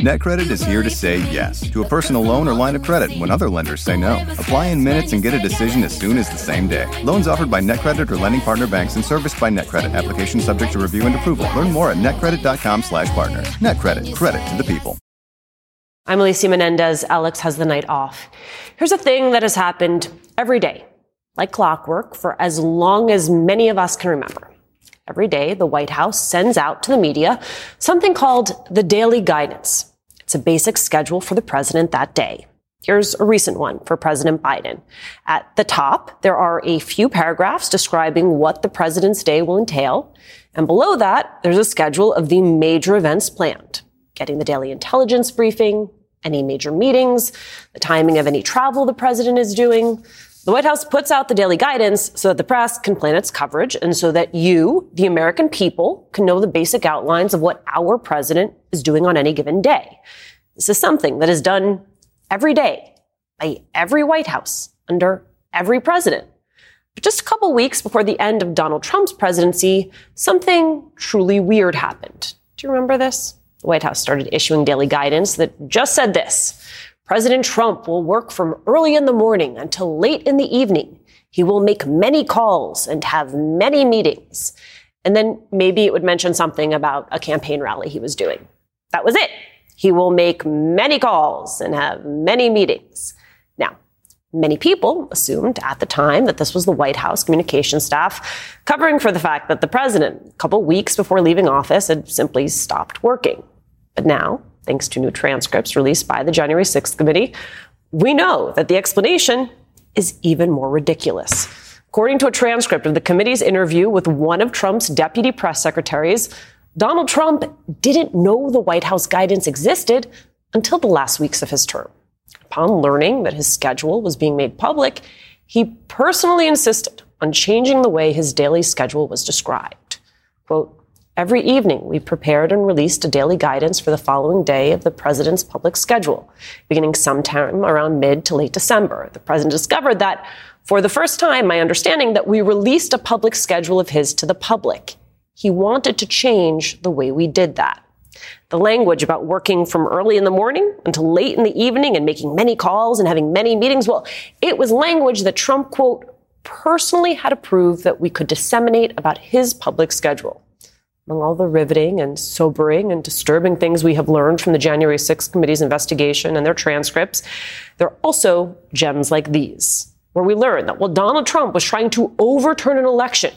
NetCredit is here to say yes to a personal loan or line of credit when other lenders say no. Apply in minutes and get a decision as soon as the same day. Loans offered by NetCredit or lending partner banks and serviced by NetCredit. Application subject to review and approval. Learn more at netcredit.com/partner. NetCredit. Credit to the people. I'm Alicia Menendez. Alex has the night off. Here's a thing that has happened every day, like clockwork, for as long as many of us can remember. Every day, the White House sends out to the media something called the Daily Guidance. It's a basic schedule for the president that day. Here's a recent one for President Biden. At the top, there are a few paragraphs describing what the president's day will entail. And below that, there's a schedule of the major events planned. Getting the daily intelligence briefing, any major meetings, the timing of any travel the president is doing, the White House puts out the daily guidance so that the press can plan its coverage and so that you, the American people, can know the basic outlines of what our president is doing on any given day. This is something that is done every day by every White House under every president. But just a couple weeks before the end of Donald Trump's presidency, something truly weird happened. Do you remember this? The White House started issuing daily guidance that just said this. President Trump will work from early in the morning until late in the evening. He will make many calls and have many meetings. And then maybe it would mention something about a campaign rally he was doing. That was it. He will make many calls and have many meetings. Now, many people assumed at the time that this was the White House communication staff covering for the fact that the president, a couple weeks before leaving office, had simply stopped working. But now, thanks to new transcripts released by the January 6th committee, we know that the explanation is even more ridiculous. According to a transcript of the committee's interview with one of Trump's deputy press secretaries, Donald Trump didn't know the White House guidance existed until the last weeks of his term. Upon learning that his schedule was being made public, he personally insisted on changing the way his daily schedule was described. Quote, Every evening, we prepared and released a daily guidance for the following day of the president's public schedule, beginning sometime around mid to late December. The president discovered that, for the first time, my understanding that we released a public schedule of his to the public. He wanted to change the way we did that. The language about working from early in the morning until late in the evening and making many calls and having many meetings, well, it was language that Trump, quote, personally had approved that we could disseminate about his public schedule. Among all the riveting and sobering and disturbing things we have learned from the January 6th committee's investigation and their transcripts, there are also gems like these, where we learn that while Donald Trump was trying to overturn an election,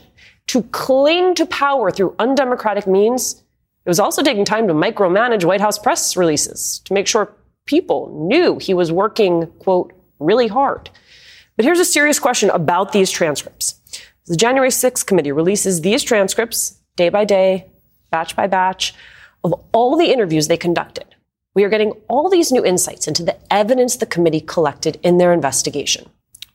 to cling to power through undemocratic means, it was also taking time to micromanage White House press releases to make sure people knew he was working, quote, really hard. But here's a serious question about these transcripts. The January 6th committee releases these transcripts day by day, batch by batch, of all the interviews they conducted. We are getting all these new insights into the evidence the committee collected in their investigation.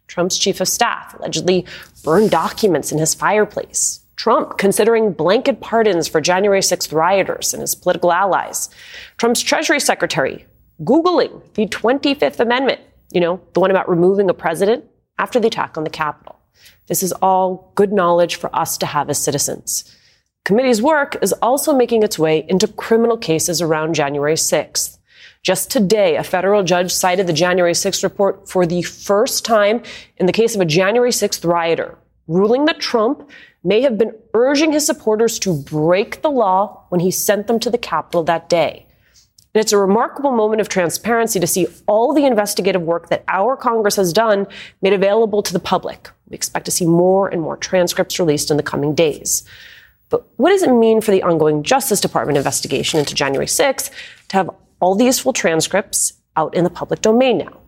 Trump's chief of staff allegedly burned documents in his fireplace. Trump considering blanket pardons for January 6th rioters and his political allies. Trump's Treasury Secretary Googling the 25th Amendment, you know, the one about removing a president after the attack on the Capitol. This is all good knowledge for us to have as citizens. Committee's work is also making its way into criminal cases around January 6th. Just today, a federal judge cited the January 6th report for the first time in the case of a January 6th rioter, ruling that Trump may have been urging his supporters to break the law when he sent them to the Capitol that day. And it's a remarkable moment of transparency to see all the investigative work that our Congress has done made available to the public. We expect to see more and more transcripts released in the coming days. But what does it mean for the ongoing Justice Department investigation into January 6th to have all these full transcripts out in the public domain now?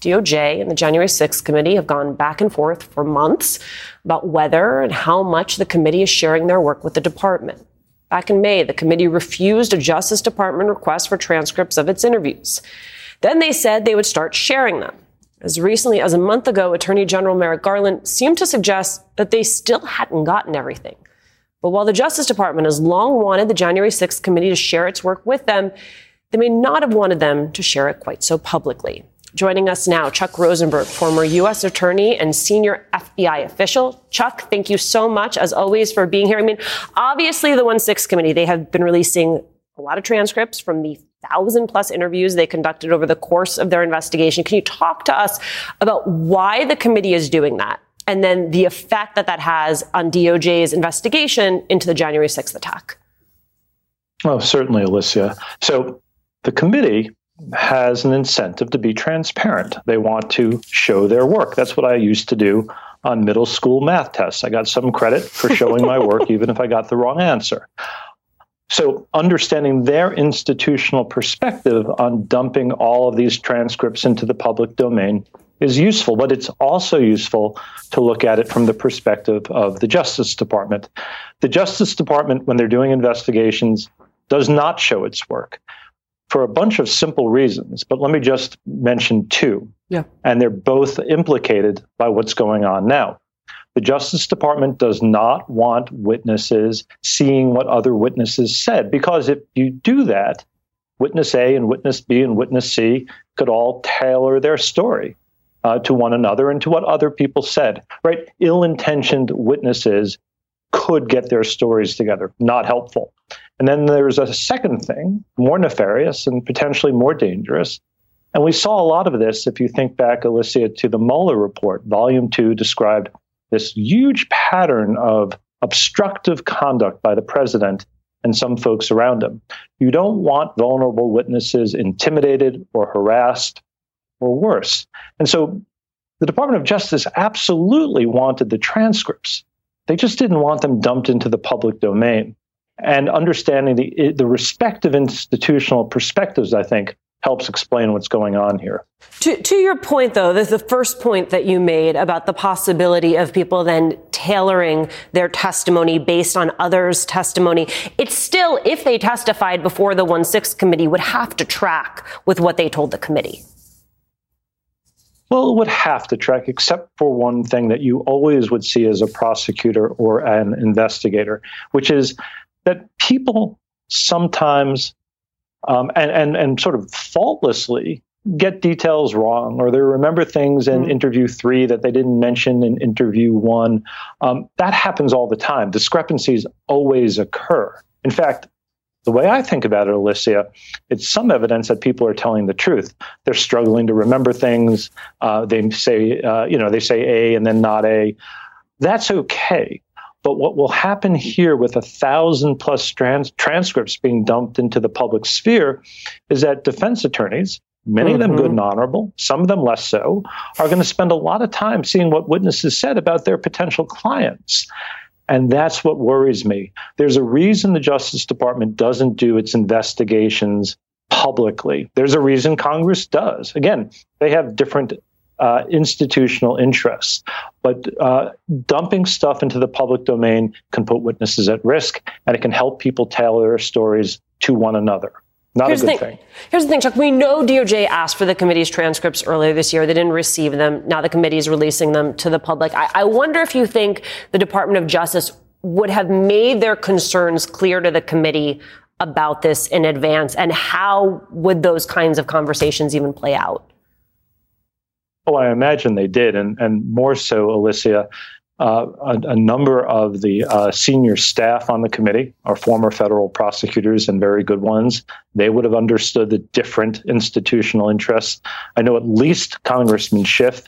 The DOJ and the January 6th committee have gone back and forth for months about whether and how much the committee is sharing their work with the department. Back in May, the committee refused a Justice Department request for transcripts of its interviews. Then they said they would start sharing them. As recently as a month ago, Attorney General Merrick Garland seemed to suggest that they still hadn't gotten everything. But while the Justice Department has long wanted the January 6th committee to share its work with them, they may not have wanted them to share it quite so publicly. Joining us now, Chuck Rosenberg, former U.S. Attorney and senior FBI official. Chuck, thank you so much, as always, for being here. I mean, obviously, the 1 6 committee, they have been releasing a lot of transcripts from the thousand plus interviews they conducted over the course of their investigation. Can you talk to us about why the committee is doing that? And then the effect that that has on DOJ's investigation into the January 6th attack. Oh, certainly, Alicia. So the committee has an incentive to be transparent. They want to show their work. That's what I used to do on middle school math tests. I got some credit for showing my work, even if I got the wrong answer. So, understanding their institutional perspective on dumping all of these transcripts into the public domain is useful, but it's also useful to look at it from the perspective of the Justice Department. The Justice Department, when they're doing investigations, does not show its work for a bunch of simple reasons, but let me just mention two. Yeah. And they're both implicated by what's going on now. The Justice Department does not want witnesses seeing what other witnesses said, because if you do that, witness A and witness B and witness C could all tailor their story uh, to one another and to what other people said, right? Ill intentioned witnesses could get their stories together, not helpful. And then there's a second thing, more nefarious and potentially more dangerous. And we saw a lot of this if you think back, Alicia, to the Mueller report. Volume two described this huge pattern of obstructive conduct by the president and some folks around him. You don't want vulnerable witnesses intimidated or harassed or worse. And so the Department of Justice absolutely wanted the transcripts. They just didn't want them dumped into the public domain and understanding the the respective institutional perspectives, I think, helps explain what's going on here. To, to your point, though, there's the first point that you made about the possibility of people then tailoring their testimony based on others' testimony. It's still, if they testified before the 1 6 committee, would have to track with what they told the committee. Well, it would have to track, except for one thing that you always would see as a prosecutor or an investigator, which is that people sometimes um, and, and and sort of faultlessly get details wrong or they remember things in mm. interview three that they didn't mention in interview one. Um, that happens all the time. Discrepancies always occur. In fact the way i think about it alicia it's some evidence that people are telling the truth they're struggling to remember things uh, they say uh, you know they say a and then not a that's okay but what will happen here with a thousand plus trans- transcripts being dumped into the public sphere is that defense attorneys, many mm-hmm. of them good mm-hmm. and honorable, some of them less so, are going to spend a lot of time seeing what witnesses said about their potential clients. And that's what worries me. There's a reason the Justice Department doesn't do its investigations publicly. There's a reason Congress does. Again, they have different uh, institutional interests. But uh, dumping stuff into the public domain can put witnesses at risk, and it can help people tailor their stories to one another. Not Here's a good thing. thing. Here's the thing, Chuck. We know DOJ asked for the committee's transcripts earlier this year. They didn't receive them. Now the committee is releasing them to the public. I, I wonder if you think the Department of Justice would have made their concerns clear to the committee about this in advance, and how would those kinds of conversations even play out? Oh, I imagine they did, and and more so, Alicia. Uh, a, a, number of the uh, senior staff on the committee are former federal prosecutors and very good ones. They would have understood the different institutional interests. I know at least Congressman Schiff,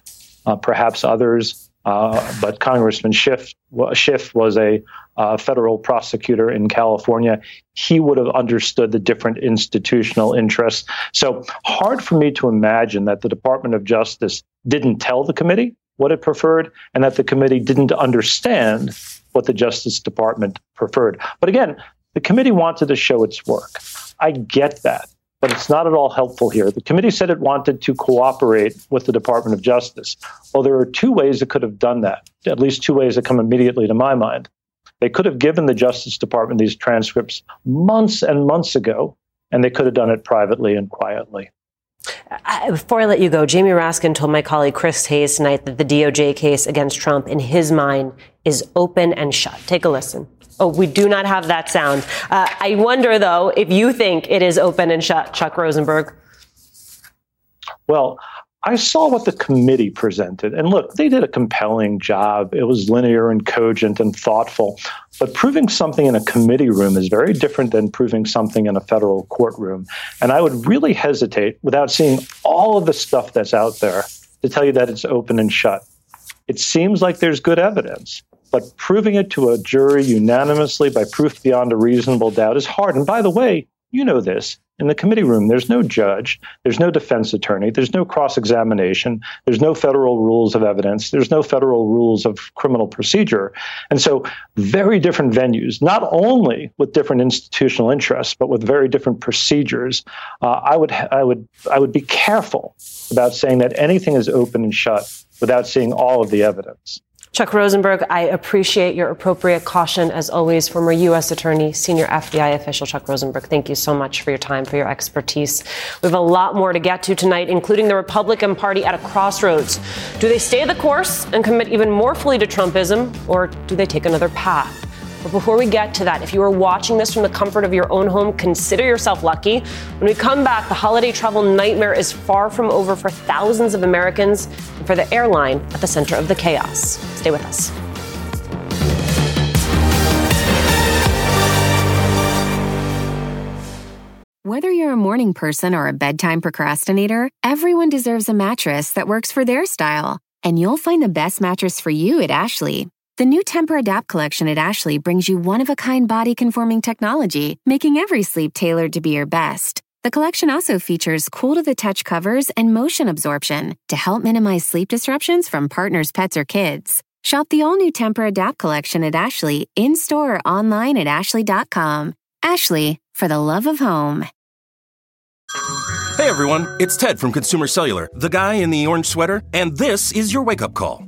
uh, perhaps others, uh, but Congressman Schiff, Schiff was a uh, federal prosecutor in California, he would have understood the different institutional interests. So hard for me to imagine that the Department of Justice didn't tell the committee what it preferred and that the committee didn't understand what the Justice Department preferred. But again, the committee wanted to show its work. I get that but it's not at all helpful here. The committee said it wanted to cooperate with the Department of Justice. Well, there are two ways it could have done that, at least two ways that come immediately to my mind. They could have given the Justice Department these transcripts months and months ago, and they could have done it privately and quietly. Before I let you go, Jamie Raskin told my colleague Chris Hayes tonight that the DOJ case against Trump, in his mind, is open and shut. Take a listen. Oh, we do not have that sound. Uh, I wonder, though, if you think it is open and shut, Chuck Rosenberg. Well, I saw what the committee presented. And look, they did a compelling job. It was linear and cogent and thoughtful. But proving something in a committee room is very different than proving something in a federal courtroom. And I would really hesitate without seeing all of the stuff that's out there to tell you that it's open and shut. It seems like there's good evidence, but proving it to a jury unanimously by proof beyond a reasonable doubt is hard. And by the way, you know this. In the committee room, there's no judge, there's no defense attorney, there's no cross examination, there's no federal rules of evidence, there's no federal rules of criminal procedure. And so, very different venues, not only with different institutional interests, but with very different procedures. Uh, I, would, I, would, I would be careful about saying that anything is open and shut without seeing all of the evidence. Chuck Rosenberg, I appreciate your appropriate caution as always. Former U.S. Attorney, senior FBI official Chuck Rosenberg, thank you so much for your time, for your expertise. We have a lot more to get to tonight, including the Republican Party at a crossroads. Do they stay the course and commit even more fully to Trumpism, or do they take another path? But before we get to that, if you are watching this from the comfort of your own home, consider yourself lucky. When we come back, the holiday travel nightmare is far from over for thousands of Americans and for the airline at the center of the chaos. Stay with us. Whether you're a morning person or a bedtime procrastinator, everyone deserves a mattress that works for their style. And you'll find the best mattress for you at Ashley. The new Tempur-Adapt collection at Ashley brings you one-of-a-kind body-conforming technology, making every sleep tailored to be your best. The collection also features cool-to-the-touch covers and motion absorption to help minimize sleep disruptions from partners, pets, or kids. Shop the all-new Tempur-Adapt collection at Ashley in-store or online at ashley.com. Ashley, for the love of home. Hey everyone, it's Ted from Consumer Cellular, the guy in the orange sweater, and this is your wake up call.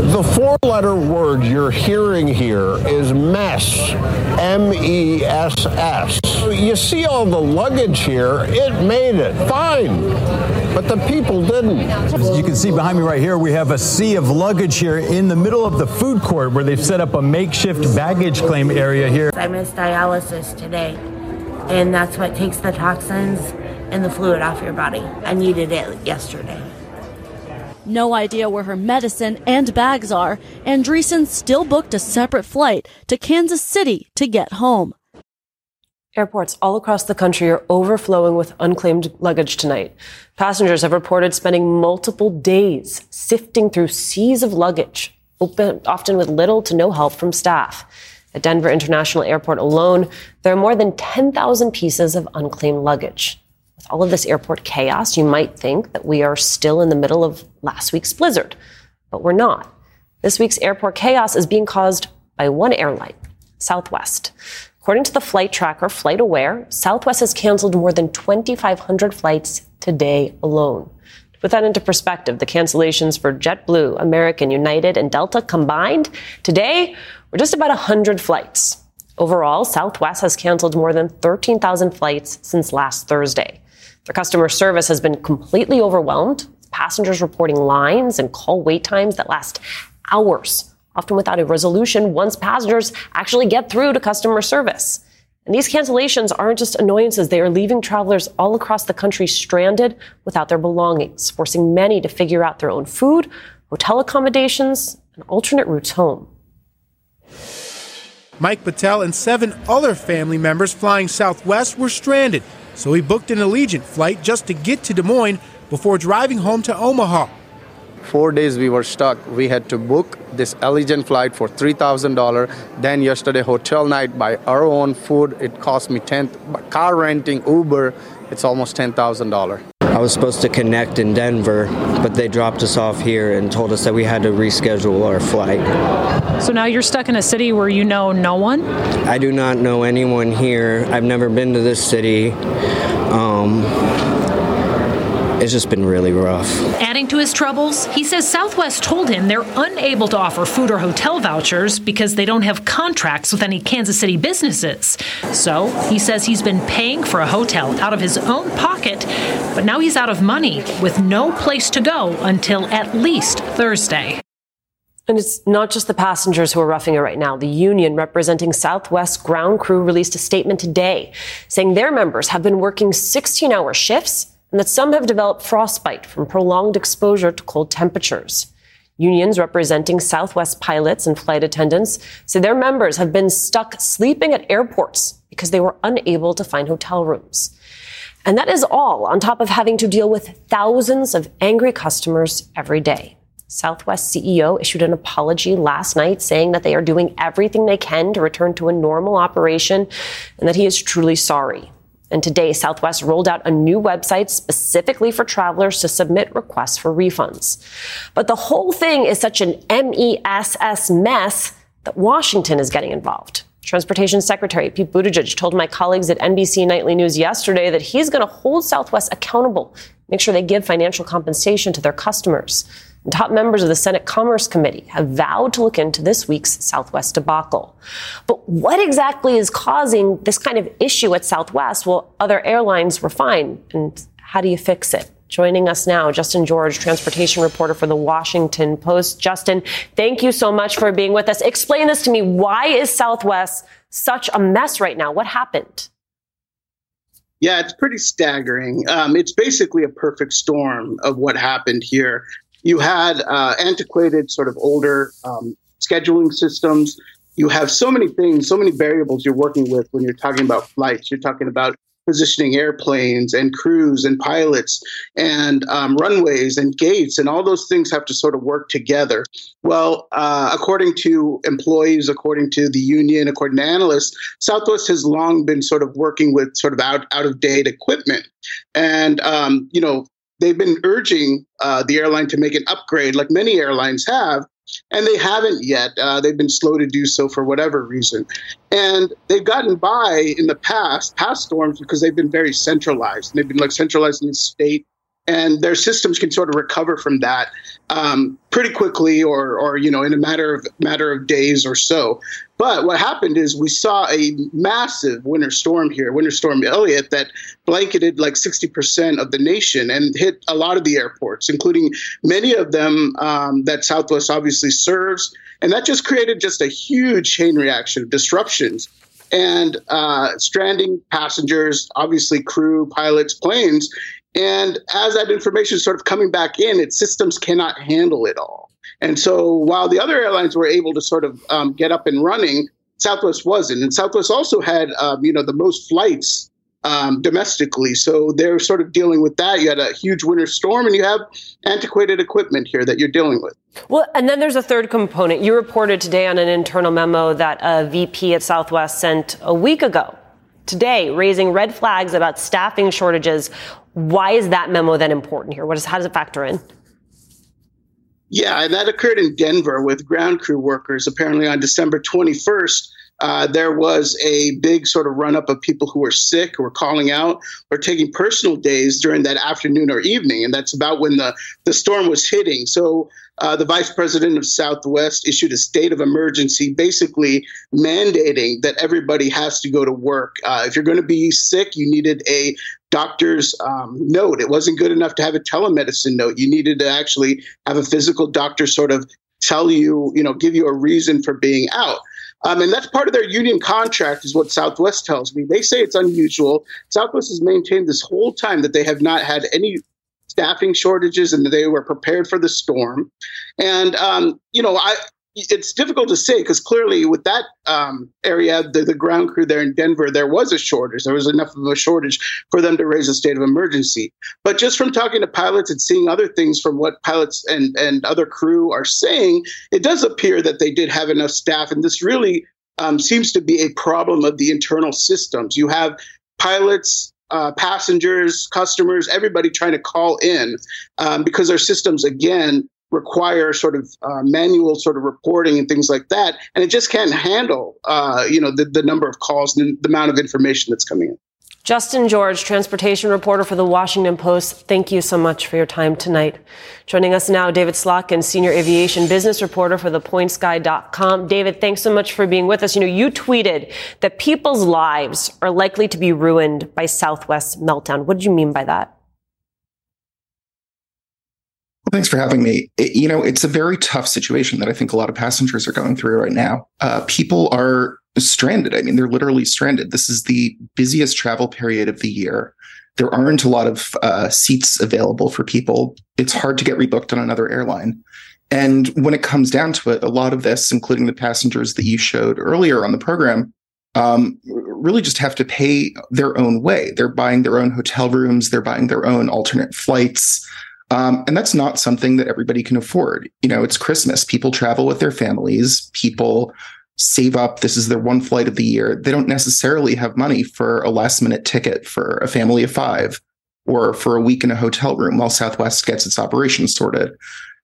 The four letter word you're hearing here is mess. M E S S. You see all the luggage here, it made it fine. But the people didn't. As you can see behind me right here, we have a sea of luggage here in the middle of the food court where they've set up a makeshift baggage claim area here. I missed dialysis today, and that's what takes the toxins and the fluid off your body. I needed it yesterday. No idea where her medicine and bags are, Andreessen still booked a separate flight to Kansas City to get home. Airports all across the country are overflowing with unclaimed luggage tonight. Passengers have reported spending multiple days sifting through seas of luggage, often with little to no help from staff. At Denver International Airport alone, there are more than 10,000 pieces of unclaimed luggage. With all of this airport chaos, you might think that we are still in the middle of last week's blizzard, but we're not. This week's airport chaos is being caused by one airline, Southwest. According to the flight tracker FlightAware, Southwest has canceled more than 2,500 flights today alone. To put that into perspective, the cancellations for JetBlue, American, United, and Delta combined today were just about 100 flights. Overall, Southwest has canceled more than 13,000 flights since last Thursday. Their customer service has been completely overwhelmed, passengers reporting lines and call wait times that last hours often without a resolution once passengers actually get through to customer service. And these cancellations aren't just annoyances, they are leaving travelers all across the country stranded without their belongings, forcing many to figure out their own food, hotel accommodations, and alternate routes home. Mike Patel and seven other family members flying Southwest were stranded, so he booked an Allegiant flight just to get to Des Moines before driving home to Omaha. Four days we were stuck. We had to book this Allegiant flight for $3,000. Then yesterday, hotel night by our own food, it cost me 10 Car renting, Uber, it's almost $10,000. I was supposed to connect in Denver, but they dropped us off here and told us that we had to reschedule our flight. So now you're stuck in a city where you know no one? I do not know anyone here. I've never been to this city. Um, it's just been really rough. Adding to his troubles, he says Southwest told him they're unable to offer food or hotel vouchers because they don't have contracts with any Kansas City businesses. So he says he's been paying for a hotel out of his own pocket, but now he's out of money with no place to go until at least Thursday. And it's not just the passengers who are roughing it right now. The union representing Southwest ground crew released a statement today saying their members have been working 16 hour shifts and that some have developed frostbite from prolonged exposure to cold temperatures. Unions representing Southwest pilots and flight attendants say their members have been stuck sleeping at airports because they were unable to find hotel rooms. And that is all on top of having to deal with thousands of angry customers every day. Southwest CEO issued an apology last night saying that they are doing everything they can to return to a normal operation and that he is truly sorry. And today, Southwest rolled out a new website specifically for travelers to submit requests for refunds. But the whole thing is such an MESS mess that Washington is getting involved. Transportation Secretary Pete Buttigieg told my colleagues at NBC Nightly News yesterday that he's going to hold Southwest accountable, make sure they give financial compensation to their customers. Top members of the Senate Commerce Committee have vowed to look into this week's Southwest debacle. But what exactly is causing this kind of issue at Southwest? Well, other airlines were fine. And how do you fix it? Joining us now, Justin George, transportation reporter for the Washington Post. Justin, thank you so much for being with us. Explain this to me. Why is Southwest such a mess right now? What happened? Yeah, it's pretty staggering. Um, it's basically a perfect storm of what happened here you had uh, antiquated, sort of older um, scheduling systems. You have so many things, so many variables you're working with when you're talking about flights. You're talking about positioning airplanes and crews and pilots and um, runways and gates and all those things have to sort of work together. Well, uh, according to employees, according to the union, according to analysts, Southwest has long been sort of working with sort of out out of date equipment, and um, you know they've been urging uh, the airline to make an upgrade, like many airlines have, and they haven't yet. Uh, they've been slow to do so for whatever reason. And they've gotten by in the past, past storms, because they've been very centralized. They've been like centralized in the state and their systems can sort of recover from that um, pretty quickly, or, or you know, in a matter of matter of days or so. But what happened is we saw a massive winter storm here, Winter Storm Elliott, that blanketed like 60% of the nation and hit a lot of the airports, including many of them um, that Southwest obviously serves. And that just created just a huge chain reaction of disruptions and uh, stranding passengers, obviously crew, pilots, planes, and as that information is sort of coming back in, its systems cannot handle it all. And so while the other airlines were able to sort of um, get up and running, Southwest wasn't. And Southwest also had, um, you know, the most flights um, domestically. So they're sort of dealing with that. You had a huge winter storm and you have antiquated equipment here that you're dealing with. Well, and then there's a third component. You reported today on an internal memo that a VP at Southwest sent a week ago today raising red flags about staffing shortages. Why is that memo then important here? What is, how does it factor in? Yeah, that occurred in Denver with ground crew workers. Apparently, on December 21st, uh, there was a big sort of run up of people who were sick, were calling out, or taking personal days during that afternoon or evening, and that's about when the the storm was hitting. So uh, the vice president of Southwest issued a state of emergency, basically mandating that everybody has to go to work. Uh, if you're going to be sick, you needed a doctor's um, note. It wasn't good enough to have a telemedicine note. You needed to actually have a physical doctor sort of tell you, you know, give you a reason for being out. Um, and that's part of their union contract, is what Southwest tells me. They say it's unusual. Southwest has maintained this whole time that they have not had any staffing shortages and that they were prepared for the storm. And, um, you know, I, it's difficult to say because clearly with that um, area, the, the, ground crew there in Denver, there was a shortage. There was enough of a shortage for them to raise a state of emergency. But just from talking to pilots and seeing other things from what pilots and, and other crew are saying, it does appear that they did have enough staff. And this really um, seems to be a problem of the internal systems. You have pilots uh, passengers, customers, everybody trying to call in um, because their systems, again, require sort of uh, manual sort of reporting and things like that, and it just can't handle uh, you know the, the number of calls and the amount of information that's coming in. Justin George, transportation reporter for the Washington Post, thank you so much for your time tonight. Joining us now, David Slotnick, senior aviation business reporter for thepointsguy.com. David, thanks so much for being with us. You know, you tweeted that people's lives are likely to be ruined by Southwest meltdown. What did you mean by that? Thanks for having me. It, you know, it's a very tough situation that I think a lot of passengers are going through right now. Uh, people are stranded. I mean, they're literally stranded. This is the busiest travel period of the year. There aren't a lot of uh, seats available for people. It's hard to get rebooked on another airline. And when it comes down to it, a lot of this, including the passengers that you showed earlier on the program, um, really just have to pay their own way. They're buying their own hotel rooms, they're buying their own alternate flights. Um, and that's not something that everybody can afford. You know, it's Christmas. People travel with their families. People save up. This is their one flight of the year. They don't necessarily have money for a last minute ticket for a family of five or for a week in a hotel room while Southwest gets its operations sorted.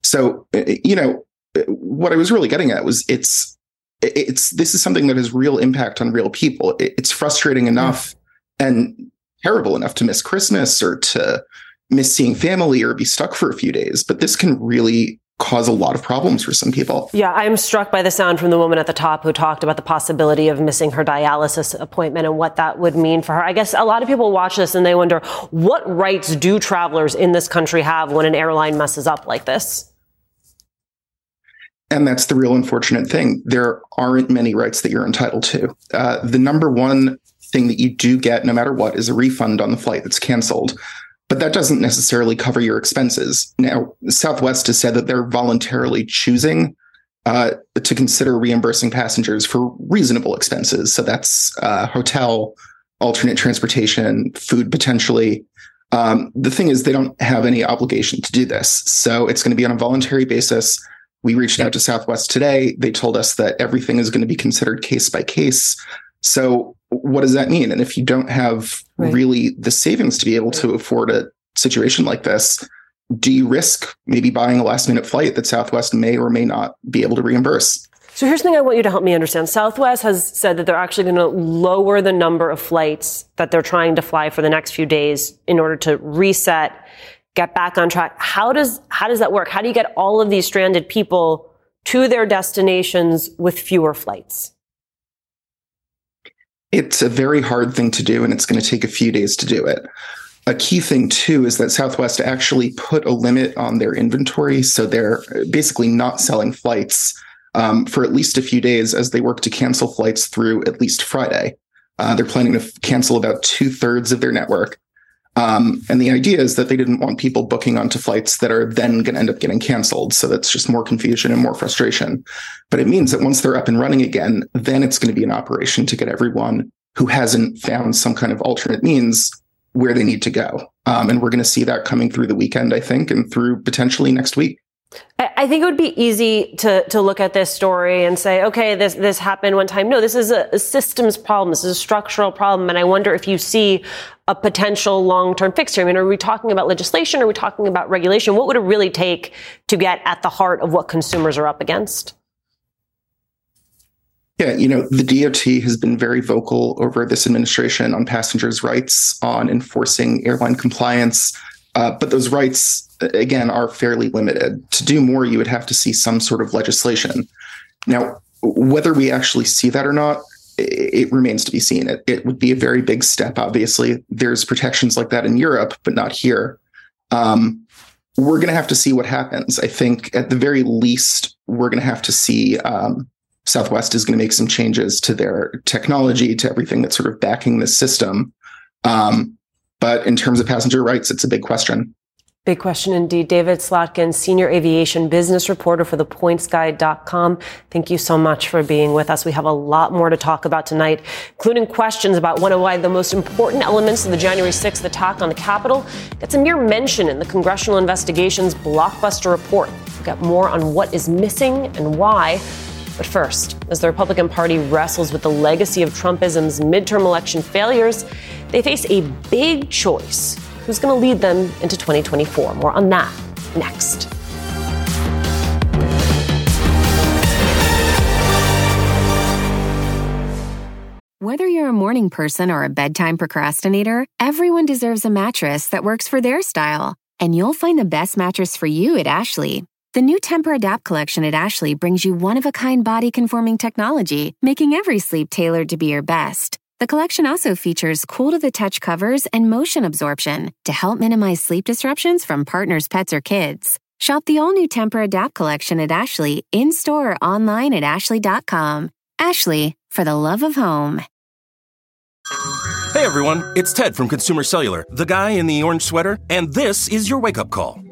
So, eh, eh, you know, eh, what I was really getting at was it's, it's, this is something that has real impact on real people. It's frustrating enough and terrible enough to miss Christmas or to miss seeing family or be stuck for a few days, but this can really cause a lot of problems for some people. Yeah, I'm struck by the sound from the woman at the top who talked about the possibility of missing her dialysis appointment and what that would mean for her. I guess a lot of people watch this and they wonder what rights do travelers in this country have when an airline messes up like this? And that's the real unfortunate thing. There aren't many rights that you're entitled to. Uh, the number one thing that you do get, no matter what, is a refund on the flight that's canceled but that doesn't necessarily cover your expenses. Now, Southwest has said that they're voluntarily choosing uh, to consider reimbursing passengers for reasonable expenses. So that's uh, hotel, alternate transportation, food potentially. Um, the thing is, they don't have any obligation to do this. So it's going to be on a voluntary basis. We reached out to Southwest today. They told us that everything is going to be considered case by case. So what does that mean? And if you don't have right. really the savings to be able to afford a situation like this, do you risk maybe buying a last minute flight that Southwest may or may not be able to reimburse? So here's the thing I want you to help me understand. Southwest has said that they're actually going to lower the number of flights that they're trying to fly for the next few days in order to reset, get back on track. How does how does that work? How do you get all of these stranded people to their destinations with fewer flights? It's a very hard thing to do, and it's going to take a few days to do it. A key thing, too, is that Southwest actually put a limit on their inventory. So they're basically not selling flights um, for at least a few days as they work to cancel flights through at least Friday. Uh, they're planning to cancel about two thirds of their network. Um, and the idea is that they didn't want people booking onto flights that are then going to end up getting canceled. So that's just more confusion and more frustration. But it means that once they're up and running again, then it's going to be an operation to get everyone who hasn't found some kind of alternate means where they need to go. Um, and we're going to see that coming through the weekend, I think, and through potentially next week. I think it would be easy to to look at this story and say, okay, this this happened one time. No, this is a, a systems problem. This is a structural problem, and I wonder if you see a potential long term fix here. I mean, are we talking about legislation? Are we talking about regulation? What would it really take to get at the heart of what consumers are up against? Yeah, you know, the DOT has been very vocal over this administration on passengers' rights, on enforcing airline compliance. Uh, but those rights, again, are fairly limited. To do more, you would have to see some sort of legislation. Now, whether we actually see that or not, it, remains to be seen. It, it would be a very big step, obviously. There's protections like that in Europe, but not here. Um, we're going to have to see what happens. I think at the very least, we're going to have to see um, Southwest is going to make some changes to their technology, to everything that's sort of backing the system. Um, but in terms of passenger rights, it's a big question. Big question indeed. David Slotnick, senior aviation business reporter for thepointsguy.com. Thank you so much for being with us. We have a lot more to talk about tonight, including questions about one of why the most important elements of the January 6th attack on the Capitol gets a mere mention in the congressional investigation's blockbuster report. We'll get more on what is missing and why but first, as the Republican Party wrestles with the legacy of Trumpism's midterm election failures, they face a big choice. Who's going to lead them into 2024? More on that next. Whether you're a morning person or a bedtime procrastinator, everyone deserves a mattress that works for their style. And you'll find the best mattress for you at Ashley. The new Tempur-Adapt collection at Ashley brings you one-of-a-kind body-conforming technology, making every sleep tailored to be your best. The collection also features cool-to-the-touch covers and motion absorption to help minimize sleep disruptions from partners, pets, or kids. Shop the all-new Tempur-Adapt collection at Ashley in-store or online at ashley.com. Ashley, for the love of home. Hey everyone, it's Ted from Consumer Cellular, the guy in the orange sweater, and this is your wake up call.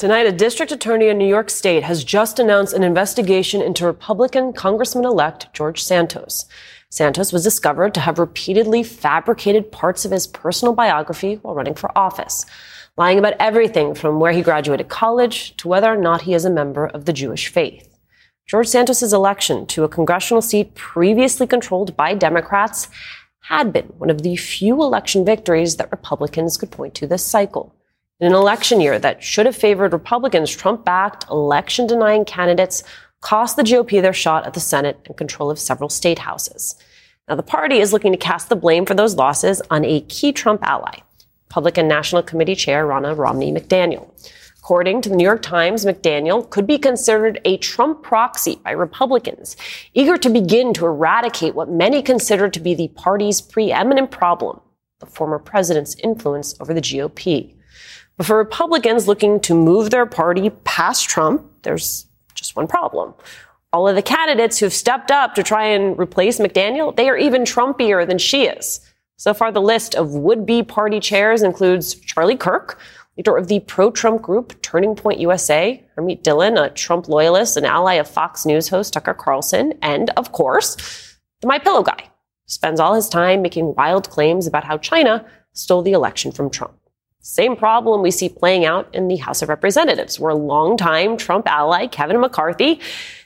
Tonight, a district attorney in New York State has just announced an investigation into Republican Congressman elect George Santos. Santos was discovered to have repeatedly fabricated parts of his personal biography while running for office, lying about everything from where he graduated college to whether or not he is a member of the Jewish faith. George Santos's election to a congressional seat previously controlled by Democrats had been one of the few election victories that Republicans could point to this cycle. In an election year that should have favored Republicans, Trump backed election denying candidates cost the GOP their shot at the Senate and control of several state houses. Now, the party is looking to cast the blame for those losses on a key Trump ally, Republican National Committee Chair Ronna Romney McDaniel. According to the New York Times, McDaniel could be considered a Trump proxy by Republicans, eager to begin to eradicate what many consider to be the party's preeminent problem, the former president's influence over the GOP. But for Republicans looking to move their party past Trump, there's just one problem. All of the candidates who've stepped up to try and replace McDaniel, they are even Trumpier than she is. So far, the list of would-be party chairs includes Charlie Kirk, leader of the pro-Trump group Turning Point USA, Harmeet Dillon, a Trump loyalist and ally of Fox News host Tucker Carlson, and of course, the My Pillow guy, spends all his time making wild claims about how China stole the election from Trump. Same problem we see playing out in the House of Representatives, where longtime Trump ally Kevin McCarthy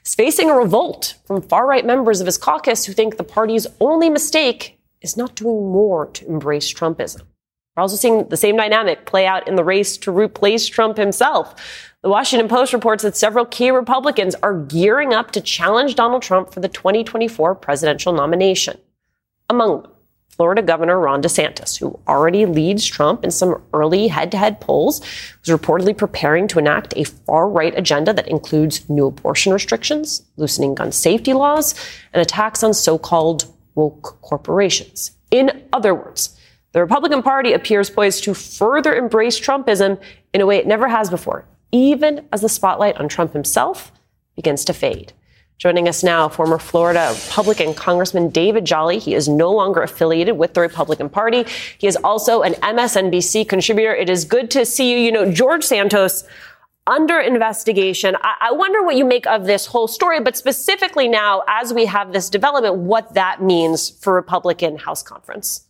is facing a revolt from far right members of his caucus who think the party's only mistake is not doing more to embrace Trumpism. We're also seeing the same dynamic play out in the race to replace Trump himself. The Washington Post reports that several key Republicans are gearing up to challenge Donald Trump for the 2024 presidential nomination. Among them, Florida Governor Ron DeSantis, who already leads Trump in some early head to head polls, was reportedly preparing to enact a far right agenda that includes new abortion restrictions, loosening gun safety laws, and attacks on so called woke corporations. In other words, the Republican Party appears poised to further embrace Trumpism in a way it never has before, even as the spotlight on Trump himself begins to fade. Joining us now, former Florida Republican Congressman David Jolly. He is no longer affiliated with the Republican Party. He is also an MSNBC contributor. It is good to see you. You know, George Santos under investigation. I, I wonder what you make of this whole story, but specifically now, as we have this development, what that means for Republican House Conference.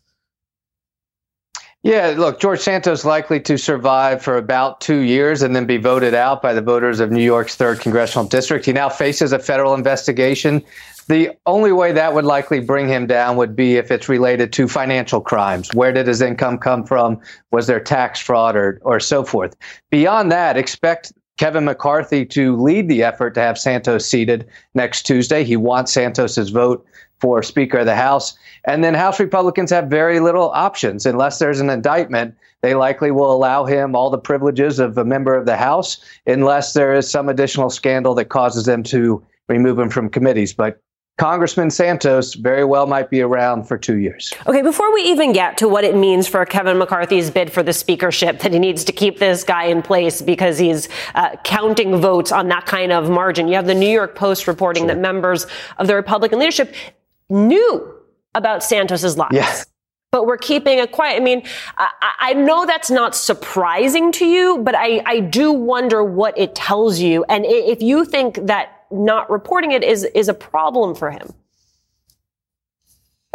Yeah, look, George Santos likely to survive for about two years and then be voted out by the voters of New York's third congressional district. He now faces a federal investigation. The only way that would likely bring him down would be if it's related to financial crimes. Where did his income come from? Was there tax fraud or, or so forth? Beyond that, expect Kevin McCarthy to lead the effort to have Santos seated next Tuesday. He wants Santos's vote for Speaker of the House. And then House Republicans have very little options. Unless there's an indictment, they likely will allow him all the privileges of a member of the House, unless there is some additional scandal that causes them to remove him from committees. But Congressman Santos very well might be around for two years. Okay, before we even get to what it means for Kevin McCarthy's bid for the speakership, that he needs to keep this guy in place because he's uh, counting votes on that kind of margin. You have the New York Post reporting sure. that members of the Republican leadership knew about Santos's lies. Yes. But we're keeping it quiet. I mean, I, I, know that's not surprising to you, but I, I do wonder what it tells you. And if you think that not reporting it is is a problem for him.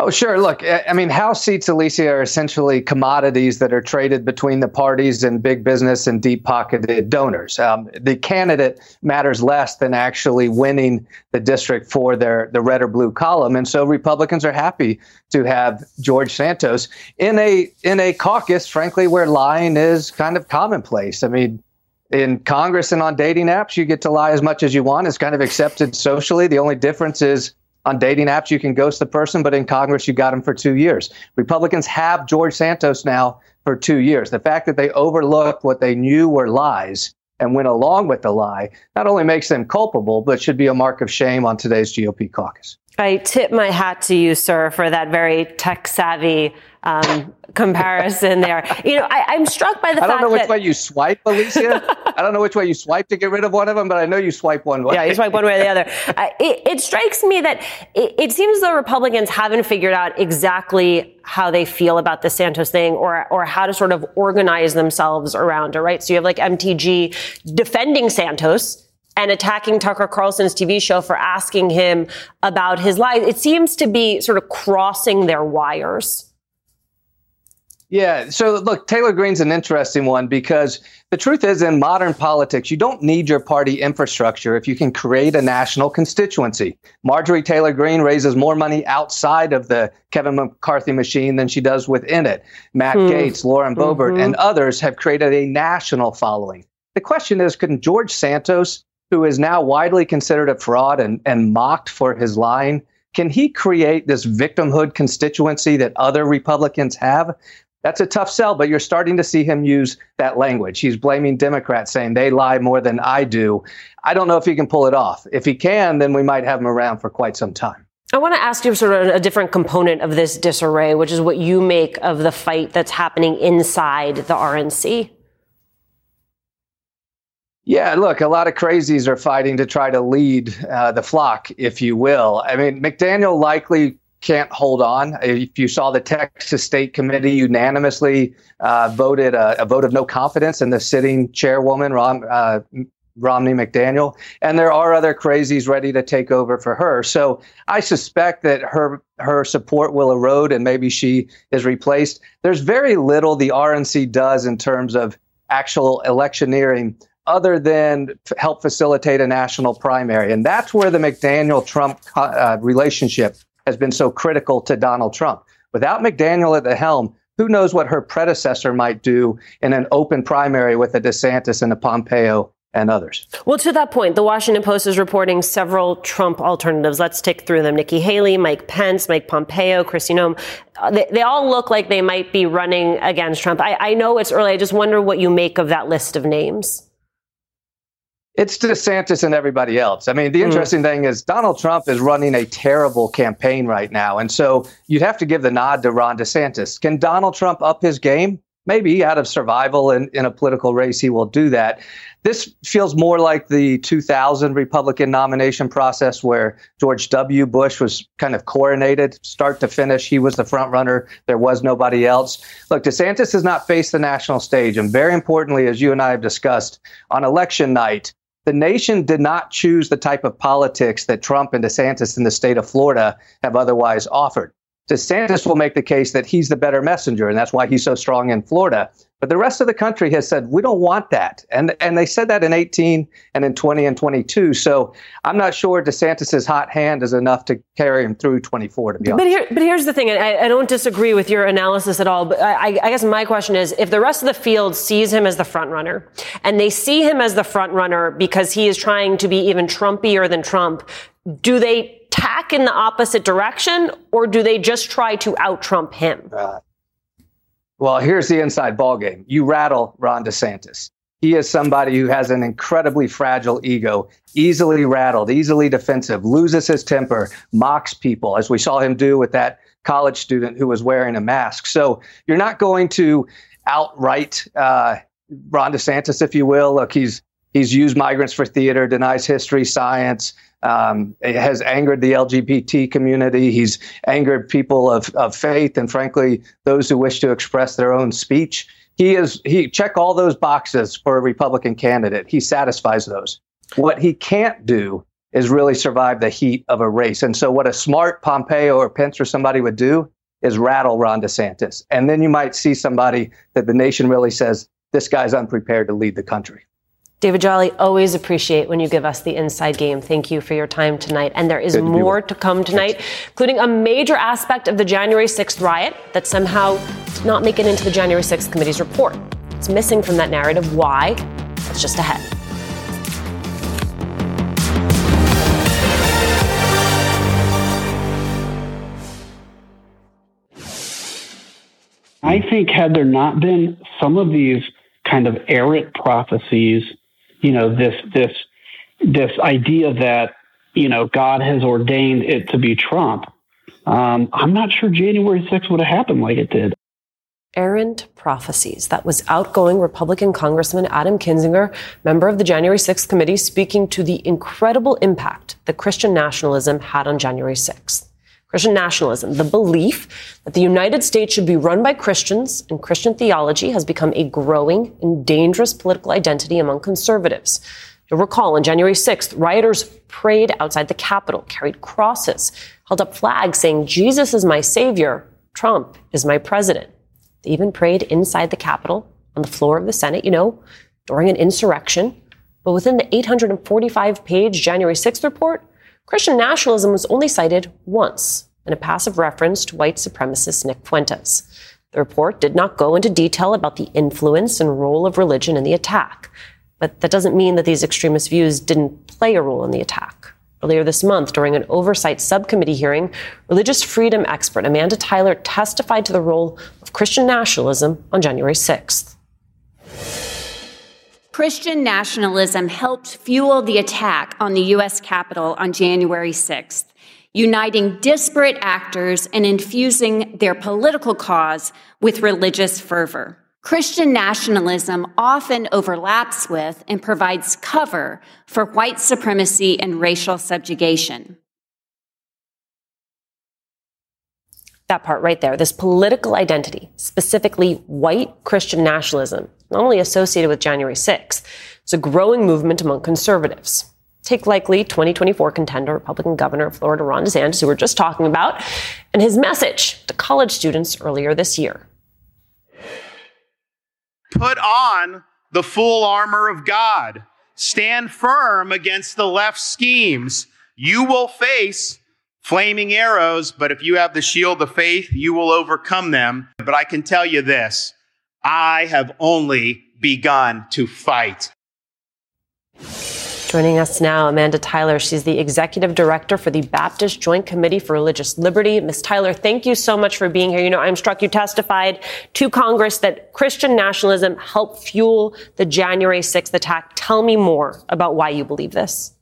Oh, sure. Look, I mean, House seats, Alicia, are essentially commodities that are traded between the parties and big business and deep pocketed donors. Um, the candidate matters less than actually winning the district for their the red or blue column. And so Republicans are happy to have George Santos in a in a caucus, frankly, where lying is kind of commonplace. I mean, in Congress and on dating apps, you get to lie as much as you want. It's kind of accepted socially. The only difference is on dating apps, you can ghost the person, but in Congress, you got them for two years. Republicans have George Santos now for two years. The fact that they overlooked what they knew were lies and went along with the lie not only makes them culpable, but should be a mark of shame on today's GOP caucus. I tip my hat to you, sir, for that very tech savvy um, comparison there. You know, I, am struck by the I fact that. I don't know which that, way you swipe, Alicia. I don't know which way you swipe to get rid of one of them, but I know you swipe one way. Yeah, you swipe one way or the other. Uh, it, it, strikes me that it, it seems the Republicans haven't figured out exactly how they feel about the Santos thing or or how to sort of organize themselves around it, right? So you have like MTG defending Santos and attacking Tucker Carlson's TV show for asking him about his life. It seems to be sort of crossing their wires. Yeah. So look, Taylor Greene's an interesting one because the truth is in modern politics, you don't need your party infrastructure if you can create a national constituency. Marjorie Taylor Greene raises more money outside of the Kevin McCarthy machine than she does within it. Matt hmm. Gaetz, Lauren Boebert, mm-hmm. and others have created a national following. The question is, can George Santos, who is now widely considered a fraud and, and mocked for his lying, can he create this victimhood constituency that other Republicans have? That's a tough sell, but you're starting to see him use that language. He's blaming Democrats, saying they lie more than I do. I don't know if he can pull it off. If he can, then we might have him around for quite some time. I want to ask you sort of a different component of this disarray, which is what you make of the fight that's happening inside the RNC. Yeah, look, a lot of crazies are fighting to try to lead uh, the flock, if you will. I mean, McDaniel likely can't hold on. If you saw the Texas State Committee unanimously uh, voted a, a, vote of no confidence in the sitting chairwoman, Rom, uh, Romney McDaniel, and there are other crazies ready to take over for her. So I suspect that her her support will erode, and maybe she is replaced. There's very little the RNC does in terms of actual electioneering other than help facilitate a national primary. And that's where the McDaniel Trump uh, relationship has been so critical to Donald Trump. Without McDaniel at the helm, who knows what her predecessor might do in an open primary with a DeSantis and a Pompeo and others. Well, to that point, the Washington Post is reporting several Trump alternatives. Let's tick through them. Nikki Haley, Mike Pence, Mike Pompeo, Kristi Noem. Uh, they, they, all look like they might be running against Trump. I, I know it's early. I just wonder what you make of that list of names it's DeSantis and everybody else. I mean, the hmm. interesting mm. thing is Donald Trump is running a terrible campaign right now. And so you'd have to give the nod to Ron DeSantis. Can Donald Trump up his game? Maybe out of survival in, in a political race, he will do that. This feels more like the 2000 Republican nomination process where George W. Bush was kind of coronated start to finish. He was the front runner. There was nobody else. Look, DeSantis has not faced the national stage. And very importantly, as you and I have discussed, on election night, the nation did not choose the type of politics that Trump and DeSantis in the state of Florida have otherwise offered. DeSantis will make the case that he's the better messenger, and that's why he's so strong in Florida. But the rest of the country has said we don't want that, and and they said that in 18 and in 20 and 22. So I'm not sure DeSantis's hot hand is enough to carry him through 24. To be honest. But here, but here's the thing, and I, I don't disagree with your analysis at all. But I, I guess my question is, if the rest of the field sees him as the front runner, and they see him as the front runner because he is trying to be even Trumpier than Trump, do they tack in the opposite direction, or do they just try to out Trump him? Uh, well, here's the inside ballgame. You rattle Ron DeSantis. He is somebody who has an incredibly fragile ego, easily rattled, easily defensive, loses his temper, mocks people, as we saw him do with that college student who was wearing a mask. So you're not going to outright uh, Ron DeSantis, if you will. Look, he's he's used migrants for theater, denies history, science, um, it has angered the LGBT community. He's angered people of, of faith and, frankly, those who wish to express their own speech. He is he check all those boxes for a Republican candidate. He satisfies those. What he can't do is really survive the heat of a race. And so, what a smart Pompeo or Pence or somebody would do is rattle Ron DeSantis. And then you might see somebody that the nation really says, this guy's unprepared to lead the country. David Jolly, always appreciate when you give us the inside game. Thank you for your time tonight. And there is Good to more to come tonight, including a major aspect of the January 6th riot that somehow did not make it into the January 6th committee's report. It's missing from that narrative. Why? That's just ahead. I think had there not been some of these kind of errant prophecies, you know, this this this idea that you know God has ordained it to be Trump, um, I'm not sure January 6th would have happened like it did. Errant prophecies. That was outgoing Republican Congressman Adam Kinzinger, member of the January 6th committee, speaking to the incredible impact that Christian nationalism had on January 6th. Christian nationalism, the belief that the United States should be run by Christians and Christian theology has become a growing and dangerous political identity among conservatives. You'll recall on January 6th, rioters prayed outside the Capitol, carried crosses, held up flags saying, Jesus is my savior, Trump is my president. They even prayed inside the Capitol on the floor of the Senate, you know, during an insurrection. But within the 845 page January 6th report, Christian nationalism was only cited once in a passive reference to white supremacist Nick Fuentes. The report did not go into detail about the influence and role of religion in the attack. But that doesn't mean that these extremist views didn't play a role in the attack. Earlier this month, during an oversight subcommittee hearing, religious freedom expert Amanda Tyler testified to the role of Christian nationalism on January 6th. Christian nationalism helped fuel the attack on the U.S. Capitol on January 6th, uniting disparate actors and infusing their political cause with religious fervor. Christian nationalism often overlaps with and provides cover for white supremacy and racial subjugation. That part right there, this political identity, specifically white Christian nationalism, not only associated with January 6th, it's a growing movement among conservatives. Take likely 2024 contender, Republican governor of Florida, Ron DeSantis, who we we're just talking about, and his message to college students earlier this year. Put on the full armor of God. Stand firm against the left schemes. You will face flaming arrows, but if you have the shield of faith, you will overcome them. But I can tell you this I have only begun to fight. Joining us now, Amanda Tyler. She's the executive director for the Baptist Joint Committee for Religious Liberty. Ms. Tyler, thank you so much for being here. You know, I'm struck you testified to Congress that Christian nationalism helped fuel the January 6th attack. Tell me more about why you believe this.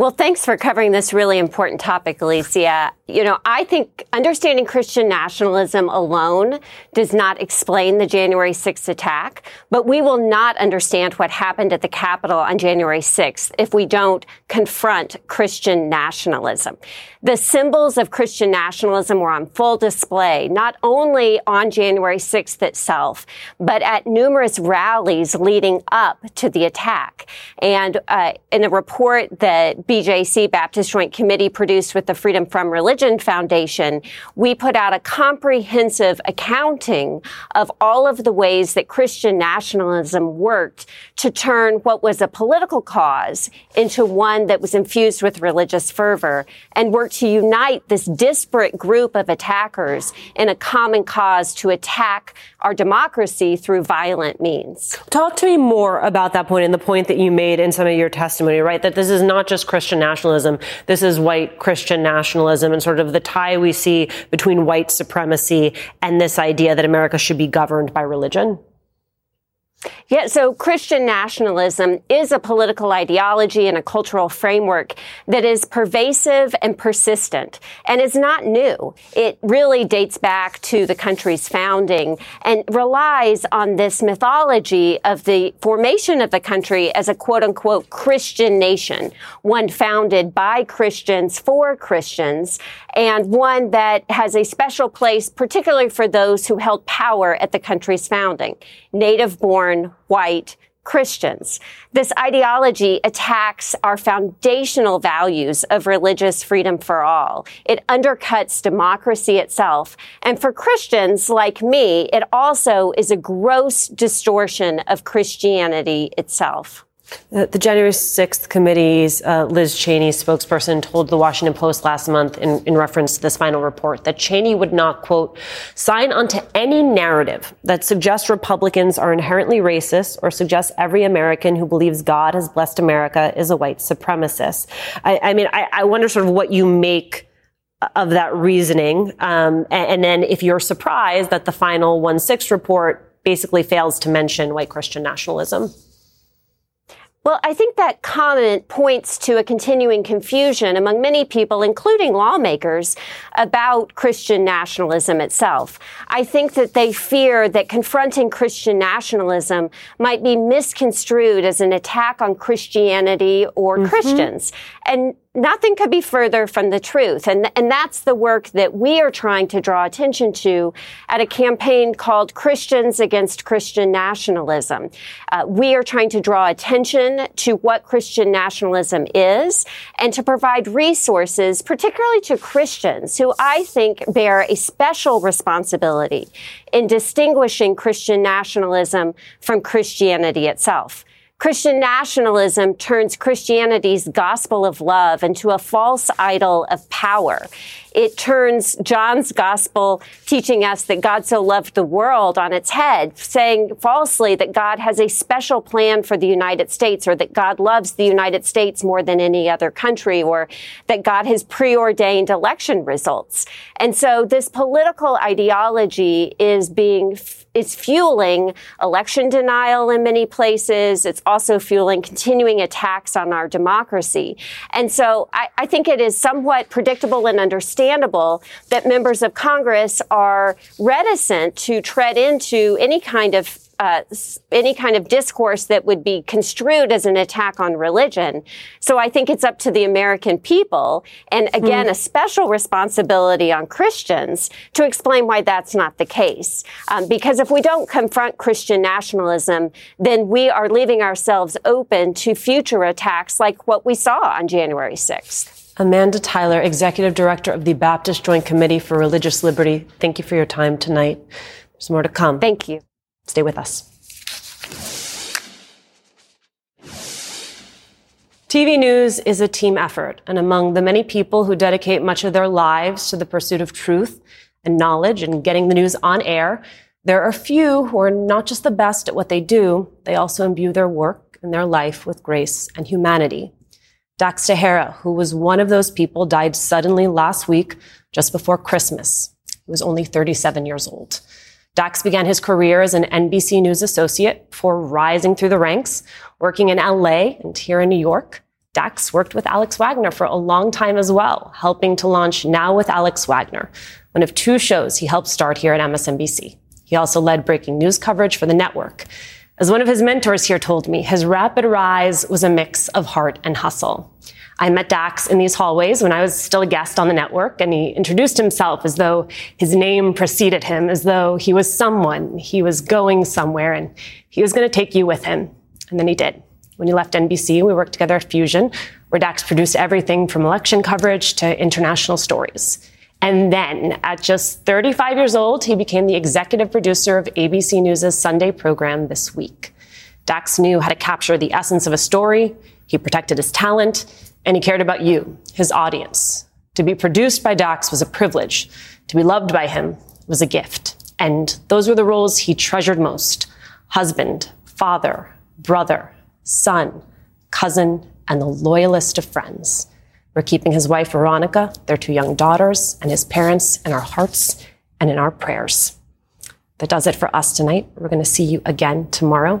Well, thanks for covering this really important topic, Alicia. You know, I think understanding Christian nationalism alone does not explain the January 6th attack, but we will not understand what happened at the Capitol on January 6th if we don't confront Christian nationalism. The symbols of Christian nationalism were on full display, not only on January 6th itself, but at numerous rallies leading up to the attack. And uh, in a report that BJC, Baptist Joint Committee, produced with the Freedom from Religion Foundation, we put out a comprehensive accounting of all of the ways that Christian nationalism worked to turn what was a political cause into one that was infused with religious fervor and worked to unite this disparate group of attackers in a common cause to attack our democracy through violent means. Talk to me more about that point and the point that you made in some of your testimony, right? That this is not just Christian nationalism. This is white Christian nationalism and sort of the tie we see between white supremacy and this idea that America should be governed by religion. Yeah, so Christian nationalism is a political ideology and a cultural framework that is pervasive and persistent and is not new. It really dates back to the country's founding and relies on this mythology of the formation of the country as a quote unquote Christian nation, one founded by Christians for Christians and one that has a special place, particularly for those who held power at the country's founding. Native born, white, Christians. This ideology attacks our foundational values of religious freedom for all. It undercuts democracy itself. And for Christians like me, it also is a gross distortion of Christianity itself. The, the January 6th committee's uh, Liz Cheney spokesperson told the Washington Post last month in, in reference to this final report that Cheney would not, quote, sign onto any narrative that suggests Republicans are inherently racist or suggests every American who believes God has blessed America is a white supremacist. I, I mean, I, I wonder sort of what you make of that reasoning. Um, and, and then if you're surprised that the final 1-6 report basically fails to mention white Christian nationalism. Well, I think that comment points to a continuing confusion among many people, including lawmakers, about Christian nationalism itself. I think that they fear that confronting Christian nationalism might be misconstrued as an attack on Christianity or mm-hmm. Christians. And nothing could be further from the truth. And, and that's the work that we are trying to draw attention to at a campaign called Christians Against Christian Nationalism. Uh, we are trying to draw attention to what Christian nationalism is and to provide resources, particularly to Christians who I think bear a special responsibility in distinguishing Christian nationalism from Christianity itself. Christian nationalism turns Christianity's gospel of love into a false idol of power. It turns John's gospel teaching us that God so loved the world on its head, saying falsely that God has a special plan for the United States or that God loves the United States more than any other country or that God has preordained election results. And so this political ideology is being is fueling election denial in many places. It's also fueling continuing attacks on our democracy. And so I, I think it is somewhat predictable and understandable that members of Congress are reticent to tread into any kind of uh, any kind of discourse that would be construed as an attack on religion. So I think it's up to the American people, and again, mm. a special responsibility on Christians to explain why that's not the case. Um, because if we don't confront Christian nationalism, then we are leaving ourselves open to future attacks like what we saw on January 6th. Amanda Tyler, Executive Director of the Baptist Joint Committee for Religious Liberty, thank you for your time tonight. There's more to come. Thank you. Stay with us. TV news is a team effort, and among the many people who dedicate much of their lives to the pursuit of truth and knowledge and getting the news on air, there are few who are not just the best at what they do, they also imbue their work and their life with grace and humanity. Dax Tejera, who was one of those people, died suddenly last week, just before Christmas. He was only 37 years old. Dax began his career as an NBC News associate before rising through the ranks, working in LA and here in New York. Dax worked with Alex Wagner for a long time as well, helping to launch Now with Alex Wagner, one of two shows he helped start here at MSNBC. He also led breaking news coverage for the network. As one of his mentors here told me, his rapid rise was a mix of heart and hustle. I met Dax in these hallways when I was still a guest on the network, and he introduced himself as though his name preceded him, as though he was someone, he was going somewhere, and he was going to take you with him. And then he did. When he left NBC, we worked together at Fusion, where Dax produced everything from election coverage to international stories. And then at just 35 years old, he became the executive producer of ABC News' Sunday program This Week. Dax knew how to capture the essence of a story, he protected his talent, and he cared about you, his audience. To be produced by Dax was a privilege. To be loved by him was a gift. And those were the roles he treasured most husband, father, brother, son, cousin, and the loyalist of friends. We're keeping his wife, Veronica, their two young daughters, and his parents in our hearts and in our prayers. That does it for us tonight. We're going to see you again tomorrow.